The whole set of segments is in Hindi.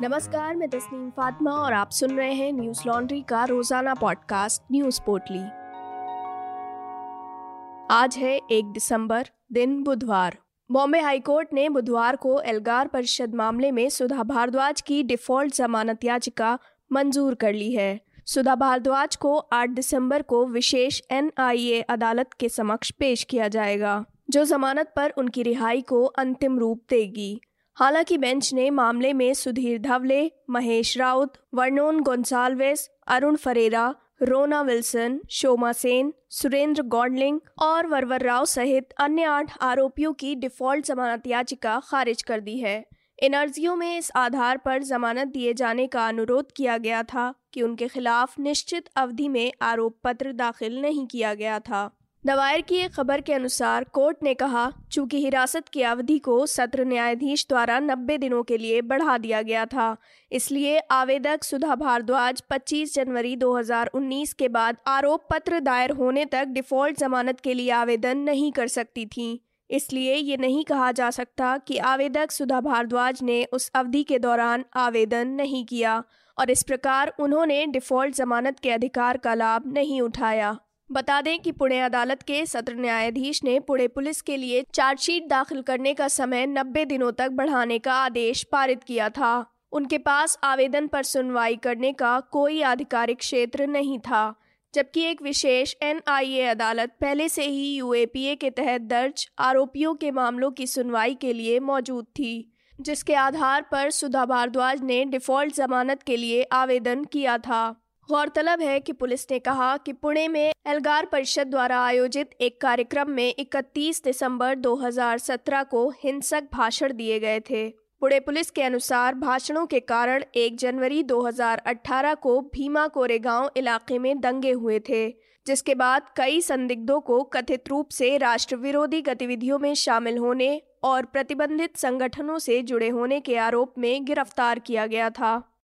नमस्कार, मैं तस्नीम फातिमा और आप सुन रहे हैं न्यूज़ लॉन्ड्री का रोज़ाना पॉडकास्ट न्यूज़ पोर्टली। आज है एक दिसंबर, दिन बुधवार। बॉम्बे हाईकोर्ट ने बुधवार को एल्गार परिषद मामले में सुधा भारद्वाज की डिफ़ॉल्ट जमानत याचिका मंजूर कर ली है। सुधा भारद्वाज को 8 दिसंबर को विशेष एनआईए अदालत के समक्ष पेश किया जाएगा, जो जमानत पर उनकी रिहाई को अंतिम रूप देगी। हालाँकि बेंच ने मामले में सुधीर धवले, महेश राउत वर्नोन गोन्साल्वेस अरुण फरेरा, रोना विल्सन, शोमा सेन, सुरेंद्र गॉडलिंग और वरवर राव सहित अन्य आठ आरोपियों की डिफ़ॉल्ट जमानत याचिका खारिज कर दी है। इन अर्जियों में इस आधार पर जमानत दिए जाने का अनुरोध किया गया था कि उनके खिलाफ निश्चित अवधि में आरोप पत्र दाखिल नहीं किया गया था। दवायर की एक खबर के अनुसार कोर्ट ने कहा, चूँकि हिरासत की अवधि को सत्र न्यायाधीश द्वारा 90 दिनों के लिए बढ़ा दिया गया था, इसलिए आवेदक सुधा भारद्वाज 25 जनवरी 2019 के बाद आरोप पत्र दायर होने तक डिफ़ॉल्ट जमानत के लिए आवेदन नहीं कर सकती थी। इसलिए ये नहीं कहा जा सकता कि आवेदक सुधा भारद्वाज ने उस अवधि के दौरान आवेदन नहीं किया, और इस प्रकार उन्होंने डिफ़ॉल्ट जमानत के अधिकार का लाभ नहीं उठाया। बता दें कि पुणे अदालत के सत्र न्यायाधीश ने पुणे पुलिस के लिए चार्जशीट दाखिल करने का समय 90 दिनों तक बढ़ाने का आदेश पारित किया था। उनके पास आवेदन पर सुनवाई करने का कोई आधिकारिक क्षेत्र नहीं था, जबकि एक विशेष एनआईए अदालत पहले से ही यूएपीए के तहत दर्ज आरोपियों के मामलों की सुनवाई के लिए मौजूद थी, जिसके आधार पर सुधा भारद्वाज ने डिफ़ॉल्ट जमानत के लिए आवेदन किया था। गौरतलब है कि पुलिस ने कहा कि पुणे में एल्गार परिषद द्वारा आयोजित एक कार्यक्रम में 31 दिसंबर 2017 को हिंसक भाषण दिए गए थे। पुणे पुलिस के अनुसार भाषणों के कारण 1 जनवरी 2018 को भीमा कोरेगांव इलाके में दंगे हुए थे, जिसके बाद कई संदिग्धों को कथित रूप से राष्ट्र विरोधी गतिविधियों में शामिल होने और प्रतिबंधित संगठनों से जुड़े होने के आरोप में गिरफ़्तार किया गया था।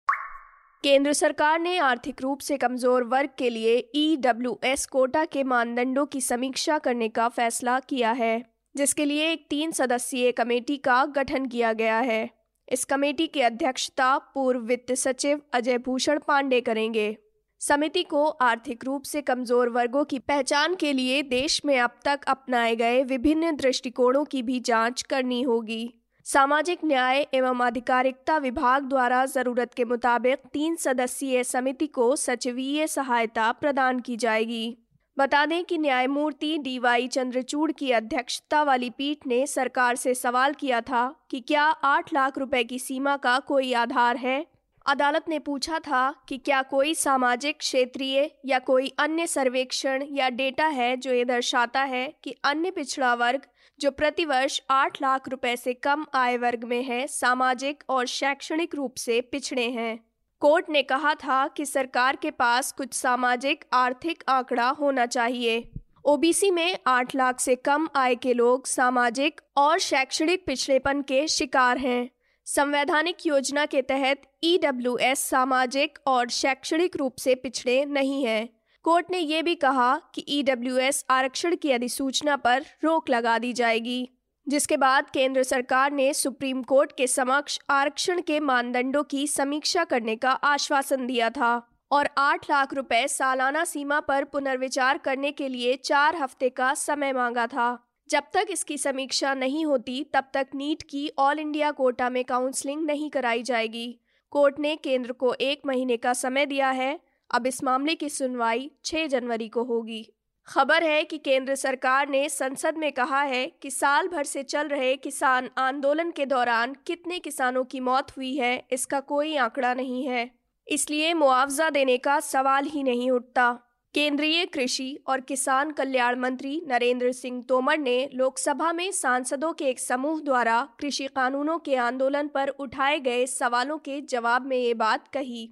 केंद्र सरकार ने आर्थिक रूप से कमज़ोर वर्ग के लिए ई e कोटा के मानदंडों की समीक्षा करने का फैसला किया है, जिसके लिए एक तीन सदस्यीय कमेटी का गठन किया गया है। इस कमेटी की अध्यक्षता पूर्व वित्त सचिव अजय भूषण पांडे करेंगे। समिति को आर्थिक रूप से कमज़ोर वर्गों की पहचान के लिए देश में अब तक अपनाए गए विभिन्न दृष्टिकोणों की भी जाँच करनी होगी। सामाजिक न्याय एवं आधिकारिकता विभाग द्वारा ज़रूरत के मुताबिक तीन सदस्यीय समिति को सचिवीय सहायता प्रदान की जाएगी। बता दें कि न्यायमूर्ति डी वाई चंद्रचूड़ की अध्यक्षता वाली पीठ ने सरकार से सवाल किया था कि क्या आठ लाख रुपए की सीमा का कोई आधार है। अदालत ने पूछा था कि क्या कोई सामाजिक, क्षेत्रीय या कोई अन्य सर्वेक्षण या डेटा है जो ये दर्शाता है कि अन्य पिछड़ा वर्ग जो प्रतिवर्ष आठ लाख रुपए से कम आय वर्ग में है, सामाजिक और शैक्षणिक रूप से पिछड़े हैं। कोर्ट ने कहा था कि सरकार के पास कुछ सामाजिक, आर्थिक आंकड़ा होना चाहिए। ओबीसी में आठ लाख से कम आय के लोग सामाजिक और शैक्षणिक पिछड़ेपन के शिकार हैं। संवैधानिक योजना के तहत ईडब्ल्यूएस सामाजिक और शैक्षणिक रूप से पिछड़े नहीं हैं। कोर्ट ने यह भी कहा कि ईडब्ल्यूएस आरक्षण की अधिसूचना पर रोक लगा दी जाएगी, जिसके बाद केंद्र सरकार ने सुप्रीम कोर्ट के समक्ष आरक्षण के मानदंडों की समीक्षा करने का आश्वासन दिया था और आठ लाख रुपए सालाना सीमा पर पुनर्विचार करने के लिए चार हफ़्ते का समय मांगा था। जब तक इसकी समीक्षा नहीं होती, तब तक नीट की ऑल इंडिया कोटा में काउंसलिंग नहीं कराई जाएगी। कोर्ट ने केंद्र को एक महीने का समय दिया है अब इस मामले की सुनवाई 6 जनवरी को होगी। खबर है कि केंद्र सरकार ने संसद में कहा है कि साल भर से चल रहे किसान आंदोलन के दौरान कितने किसानों की मौत हुई है, इसका कोई आंकड़ा नहीं है। इसलिए मुआवजा देने का सवाल ही नहीं उठता। केंद्रीय कृषि और किसान कल्याण मंत्री नरेंद्र सिंह तोमर ने लोकसभा में सांसदों के एक समूह द्वारा कृषि कानूनों के आंदोलन पर उठाए गए सवालों के जवाब में ये बात कही।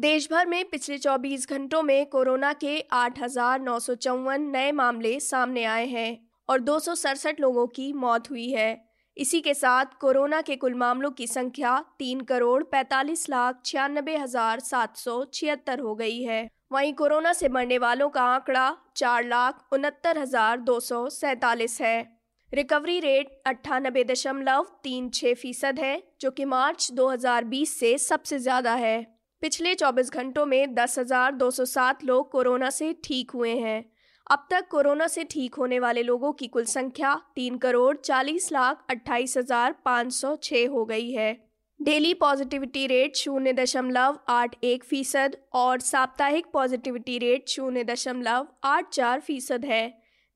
देश भर में पिछले 24 घंटों में कोरोना के आठ हज़ार नौ सौ चौवन नए मामले सामने आए हैं और दो सौ सड़सठ लोगों की मौत हुई है। इसी के साथ कोरोना के कुल मामलों की संख्या तीन करोड़ पैतालीस लाख छियानबे हज़ार सात सौ छिहत्तर हो गई है। वहीं कोरोना से मरने वालों का आंकड़ा चार लाख उनहत्तर हज़ार दो सौ सैतालीस है। रिकवरी रेट अट्ठानबे दशमलव तीन छः फ़ीसद है, जो कि मार्च 2020 से सबसे ज़्यादा है। पिछले 24 घंटों में 10,207 लोग कोरोना से ठीक हुए हैं। अब तक कोरोना से ठीक होने वाले लोगों की कुल संख्या तीन करोड़ चालीस लाख अट्ठाईस हज़ार पाँच सौ छः हो गई है। डेली पॉजिटिविटी रेट शून्य दशमलव आठ एक फ़ीसद और साप्ताहिक पॉजिटिविटी रेट शून्य दशमलव आठ चार फ़ीसद है।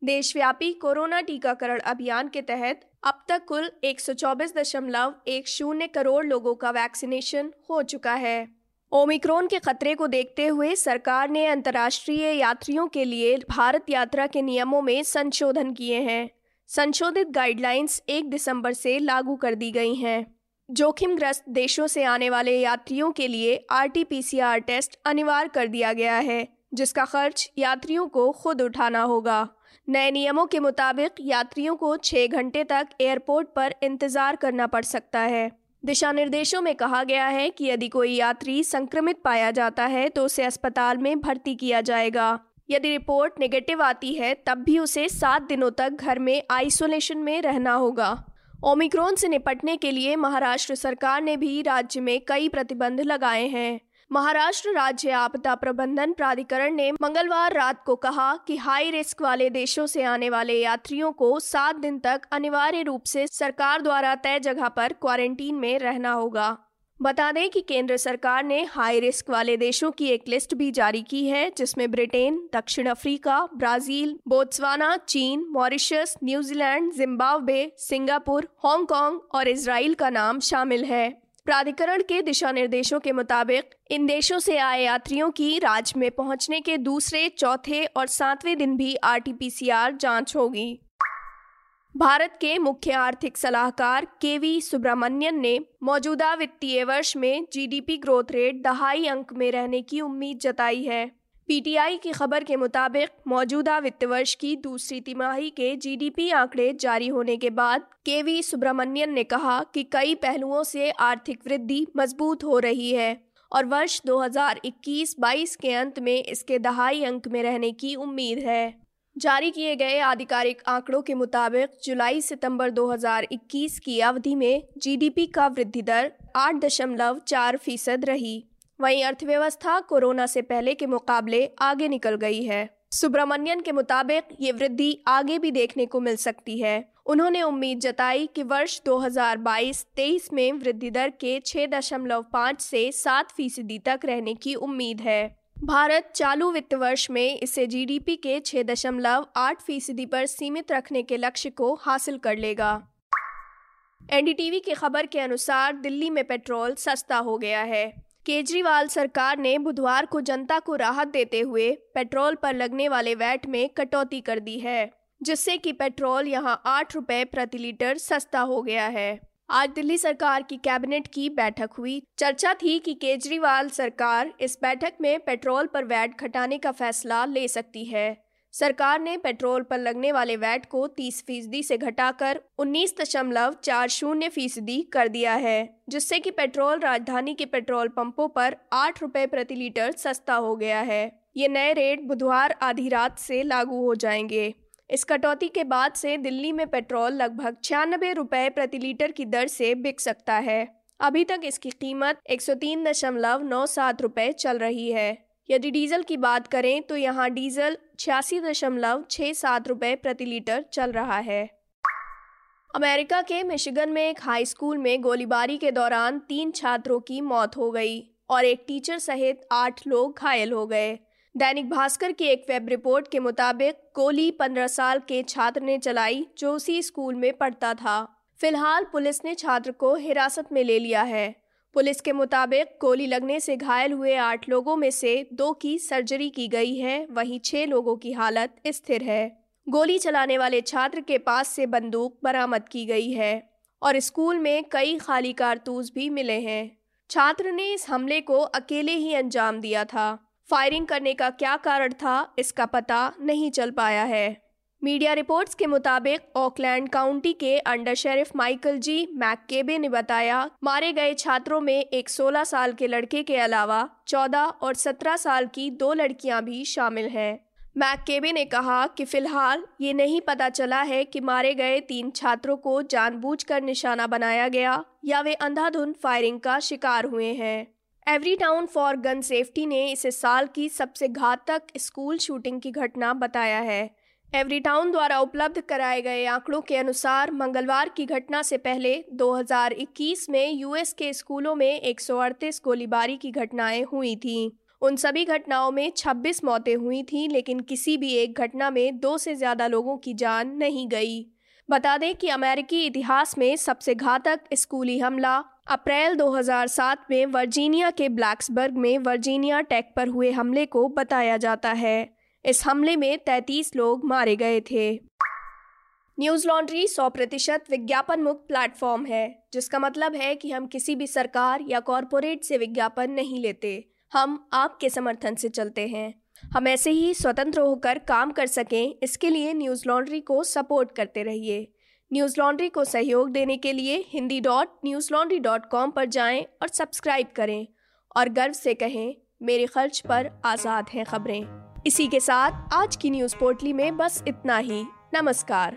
देशव्यापी कोरोना टीकाकरण अभियान के तहत अब तक कुल एक सौ चौबीस दशमलव एक शून्य करोड़ लोगों का वैक्सीनेशन हो चुका है। ओमिक्रॉन के खतरे को देखते हुए सरकार ने अंतर्राष्ट्रीय यात्रियों के लिए भारत यात्रा के नियमों में संशोधन किए हैं। संशोधित गाइडलाइंस एक दिसंबर से लागू कर दी गई हैं। जोखिमग्रस्त देशों से आने वाले यात्रियों के लिए आरटीपीसीआर टेस्ट अनिवार्य कर दिया गया है, जिसका खर्च यात्रियों को खुद उठाना होगा। नए नियमों के मुताबिक यात्रियों को छः घंटे तक एयरपोर्ट पर इंतज़ार करना पड़ सकता है। दिशा निर्देशों में कहा गया है कि यदि कोई यात्री संक्रमित पाया जाता है तो उसे अस्पताल में भर्ती किया जाएगा। यदि रिपोर्ट नेगेटिव आती है, तब भी उसे सात दिनों तक घर में आइसोलेशन में रहना होगा। ओमिक्रोन से निपटने के लिए महाराष्ट्र सरकार ने भी राज्य में कई प्रतिबंध लगाए हैं। महाराष्ट्र राज्य आपदा प्रबंधन प्राधिकरण ने मंगलवार रात को कहा कि हाई रिस्क वाले देशों से आने वाले यात्रियों को सात दिन तक अनिवार्य रूप से सरकार द्वारा तय जगह पर क्वारंटीन में रहना होगा। बता दें कि केंद्र सरकार ने हाई रिस्क वाले देशों की एक लिस्ट भी जारी की है, जिसमें ब्रिटेन, दक्षिण अफ्रीका, ब्राज़ील, बोत्सवाना, चीन, Mauritius, New Zealand, Zimbabwe, Singapore, Hong Kong और इसराइल का नाम शामिल है। प्राधिकरण के दिशा निर्देशों के मुताबिक, इन देशों से आए यात्रियों की राज्य में पहुँचने के दूसरे, चौथे और सातवें दिन भी आरटीपीसीआर जाँच होगी। भारत के मुख्य आर्थिक सलाहकार के वी सुब्रमण्यन ने मौजूदा वित्तीय वर्ष में जीडीपी ग्रोथ रेट दहाई अंक में रहने की उम्मीद जताई है। पीटीआई की खबर के मुताबिक मौजूदा वित्त वर्ष की दूसरी तिमाही के जीडीपी आंकड़े जारी होने के बाद के वी सुब्रमण्यन ने कहा कि कई पहलुओं से आर्थिक वृद्धि मज़बूत हो रही है और वर्ष 2021-22 के अंत में इसके दहाई अंक में रहने की उम्मीद है। जारी किए गए आधिकारिक आंकड़ों के मुताबिक जुलाई सितंबर 2021 की अवधि में जीडीपी का वृद्धि दर आठ दशमलव चार फ़ीसद रही। वहीं अर्थव्यवस्था कोरोना से पहले के मुकाबले आगे निकल गई है। सुब्रमण्यन के मुताबिक ये वृद्धि आगे भी देखने को मिल सकती है। उन्होंने उम्मीद जताई कि वर्ष 2022-23 में वृद्धि दर के 6.5 से 7 फ़ीसदी तक रहने की उम्मीद है। भारत चालू वित्त वर्ष में इसे जीडीपी के 6.8 फ़ीसदी पर सीमित रखने के लक्ष्य को हासिल कर लेगा। एनडीटीवी की खबर के अनुसार दिल्ली में पेट्रोल सस्ता हो गया है। केजरीवाल सरकार ने बुधवार को जनता को राहत देते हुए पेट्रोल पर लगने वाले वैट में कटौती कर दी है, जिससे कि पेट्रोल यहाँ आठ रुपए प्रति लीटर सस्ता हो गया है। आज दिल्ली सरकार की कैबिनेट की बैठक हुई। चर्चा थी कि केजरीवाल सरकार इस बैठक में पेट्रोल पर वैट घटाने का फैसला ले सकती है। सरकार ने पेट्रोल पर लगने वाले वैट को 30 फ़ीसदी से घटाकर उन्नीस दशमलव चार शून्य फ़ीसदी कर दिया है, जिससे कि पेट्रोल राजधानी के पेट्रोल पंपों पर आठ रुपए प्रति लीटर सस्ता हो गया है। ये नए रेट बुधवार आधी रात से लागू हो जाएँगे। इस कटौती के बाद से दिल्ली में पेट्रोल लगभग छियानबे रुपए प्रति लीटर की दर से बिक सकता है। अभी तक इसकी कीमत एक सौ तीन दशमलव नौ सात रुपये चल रही है। यदि डीजल की बात करें तो यहाँ डीजल छियासी दशमलव छः सात रुपये प्रति लीटर चल रहा है। अमेरिका के मिशिगन में एक हाई स्कूल में गोलीबारी के दौरान तीन छात्रों की मौत हो गई और एक टीचर सहित आठ लोग घायल हो गए। दैनिक भास्कर की एक वेब रिपोर्ट के मुताबिक गोली पंद्रह साल के छात्र ने चलाई जो उसी स्कूल में पढ़ता था। फ़िलहाल पुलिस ने छात्र को हिरासत में ले लिया है। पुलिस के मुताबिक गोली लगने से घायल हुए आठ लोगों में से दो की सर्जरी की गई है, वहीं छह लोगों की हालत स्थिर है। गोली चलाने वाले छात्र के पास से बंदूक बरामद की गई है और स्कूल में कई खाली कारतूस भी मिले हैं। छात्र ने इस हमले को अकेले ही अंजाम दिया था। फायरिंग करने का क्या कारण था, इसका पता नहीं चल पाया है। मीडिया रिपोर्ट्स के मुताबिक, ऑकलैंड काउंटी के under sheriff Michael G McCabe ने बताया, मारे गए छात्रों में एक 16 साल के लड़के के अलावा 14 और 17 साल की दो लड़कियाँ भी शामिल हैं। मैककेबे ने कहा कि फ़िलहाल ये नहीं पता चला है कि मारे गए तीन छात्रों को जानबूझकर निशाना बनाया गया या वे अंधाधुंध फायरिंग का शिकार हुए हैं। Everytown for gun safety ने इसे साल की सबसे घातक स्कूल शूटिंग की घटना बताया है। एवरी टाउन द्वारा उपलब्ध कराए गए आंकड़ों के अनुसार मंगलवार की घटना से पहले 2021 में यूएस के स्कूलों में एक सौ अड़तीस गोलीबारी की घटनाएँ हुई थीं। उन सभी घटनाओं में 26 मौतें हुई थीं, लेकिन किसी भी एक घटना में दो से ज़्यादा लोगों की जान नहीं गई। बता दें कि अमेरिकी इतिहास में सबसे घातक स्कूली हमला अप्रैल 2007 में वर्जीनिया के ब्लैक्सबर्ग में वर्जीनिया टेक पर हुए हमले को बताया जाता है। इस हमले में 33 लोग मारे गए थे। न्यूज़ लॉन्ड्री 100 प्रतिशत विज्ञापन मुक्त प्लेटफॉर्म है, जिसका मतलब है कि हम किसी भी सरकार या कॉरपोरेट से विज्ञापन नहीं लेते। हम आपके समर्थन से चलते हैं। हम ऐसे ही स्वतंत्र होकर काम कर सकें, इसके लिए न्यूज़ लॉन्ड्री को सपोर्ट करते रहिए। न्यूज़ लॉन्ड्री को सहयोग देने के लिए Hindi dot Newslaundry dot com पर जाएँ और सब्सक्राइब करें। और गर्व से कहें, मेरे खर्च पर आज़ाद हैं खबरें। इसी के साथ आज की न्यूज़ पोर्टली में बस इतना ही। नमस्कार।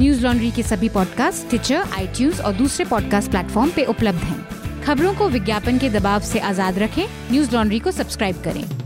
न्यूज़ लॉन्ड्री के सभी पॉडकास्ट ट्विटर आई और दूसरे पॉडकास्ट प्लेटफॉर्म पे उपलब्ध हैं। खबरों को विज्ञापन के दबाव से आज़ाद रखें। न्यूज़ लॉन्ड्री को सब्सक्राइब करें।